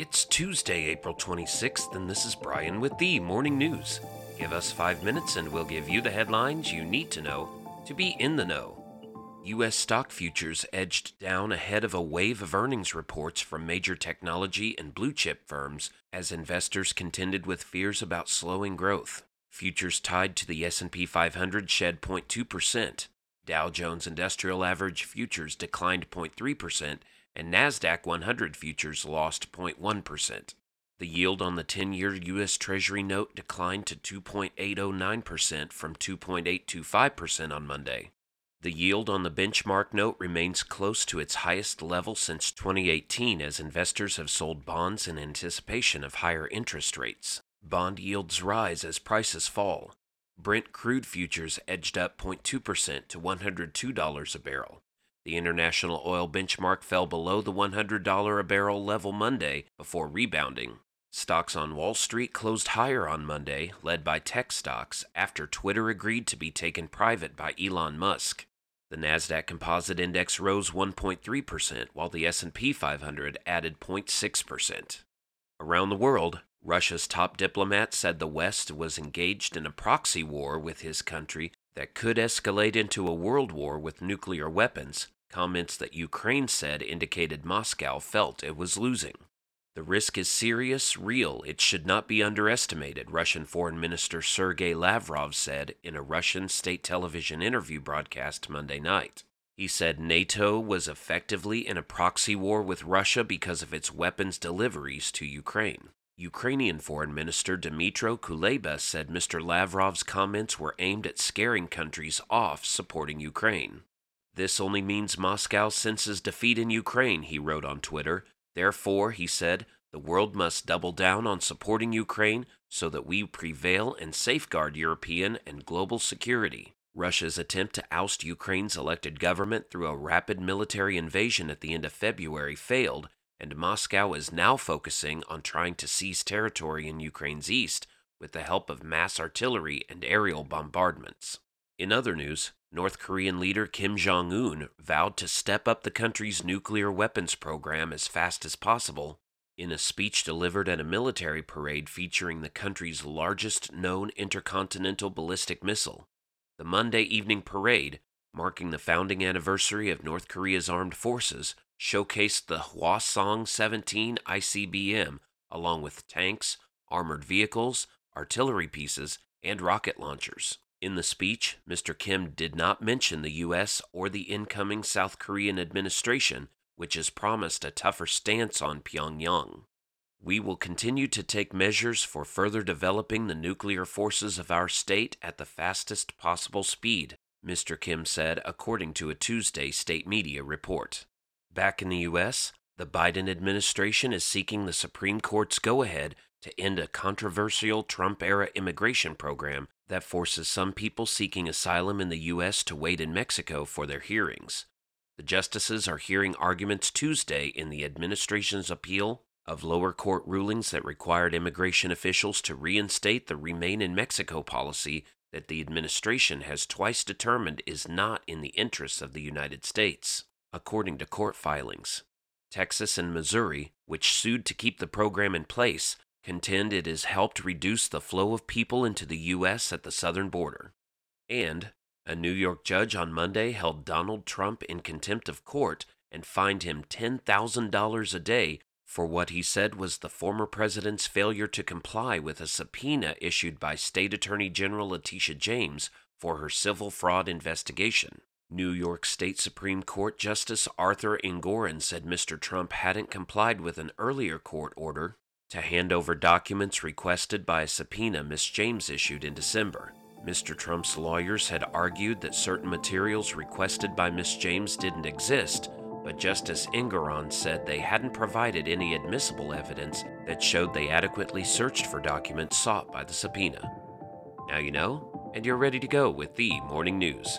It's Tuesday, April 26th, and this is Brian with the Morning News. Give us five minutes and we'll give you the headlines you need to know to be in the know. U.S. stock futures edged down ahead of a wave of earnings reports from major technology and blue chip firms as investors contended with fears about slowing growth. Futures tied to the S&P 500 shed 0.2%. Dow Jones Industrial Average futures declined 0.3% and Nasdaq 100 futures lost 0.1%. The yield on the 10-year US Treasury note declined to 2.809% from 2.825% on Monday. The yield on the benchmark note remains close to its highest level since 2018 as investors have sold bonds in anticipation of higher interest rates. Bond yields rise as prices fall. Brent crude futures edged up 0.2% to $102 a barrel. The international oil benchmark fell below the $100 a barrel level Monday before rebounding. Stocks on Wall Street closed higher on Monday, led by tech stocks, after Twitter agreed to be taken private by Elon Musk. The Nasdaq Composite Index rose 1.3%, while the S&P 500 added 0.6%. Around the world, Russia's top diplomat said the West was engaged in a proxy war with his country that could escalate into a world war with nuclear weapons, comments that Ukraine said indicated Moscow felt it was losing. The risk is serious, real. It should not be underestimated, Russian Foreign Minister Sergei Lavrov said in a Russian state television interview broadcast Monday night. He said NATO was effectively in a proxy war with Russia because of its weapons deliveries to Ukraine. Ukrainian Foreign Minister Dmytro Kuleba said Mr. Lavrov's comments were aimed at scaring countries off supporting Ukraine. This only means Moscow senses defeat in Ukraine, he wrote on Twitter, Therefore, he said, the world must double down on supporting Ukraine so that we prevail and safeguard European and global security. Russia's attempt to oust Ukraine's elected government through a rapid military invasion at the end of February failed, and Moscow is now focusing on trying to seize territory in Ukraine's east with the help of mass artillery and aerial bombardments. In other news, North Korean leader Kim Jong un vowed to step up the country's nuclear weapons program as fast as possible in a speech delivered at a military parade featuring the country's largest known intercontinental ballistic missile. The Monday evening parade, marking the founding anniversary of North Korea's armed forces, showcased the Hwasong 17 ICBM along with tanks, armored vehicles, artillery pieces, and rocket launchers. In the speech, Mr. Kim did not mention the U.S. or the incoming South Korean administration, which has promised a tougher stance on Pyongyang. We will continue to take measures for further developing the nuclear forces of our state at the fastest possible speed, Mr. Kim said, according to a Tuesday state media report. Back in the U.S., the Biden administration is seeking the Supreme Court's go ahead to end a controversial Trump era immigration program that forces some people seeking asylum in the U.S. to wait in Mexico for their hearings. The justices are hearing arguments Tuesday in the administration's appeal of lower court rulings that required immigration officials to reinstate the Remain in Mexico policy that the administration has twice determined is not in the interests of the United States, according to court filings. Texas and Missouri, which sued to keep the program in place, contend it has helped reduce the flow of people into the U.S. at the southern border. And a New York judge on Monday held Donald Trump in contempt of court and fined him $10,000 a day for what he said was the former president's failure to comply with a subpoena issued by State Attorney General Letitia James for her civil fraud investigation. New York State Supreme Court Justice Arthur Engoron said Mr. Trump hadn't complied with an earlier court order to hand over documents requested by a subpoena Ms. James issued in December. Mr. Trump's lawyers had argued that certain materials requested by Ms. James didn't exist, but Justice Engoron said they hadn't provided any admissible evidence that showed they adequately searched for documents sought by the subpoena. Now you know, and you're ready to go with the morning news.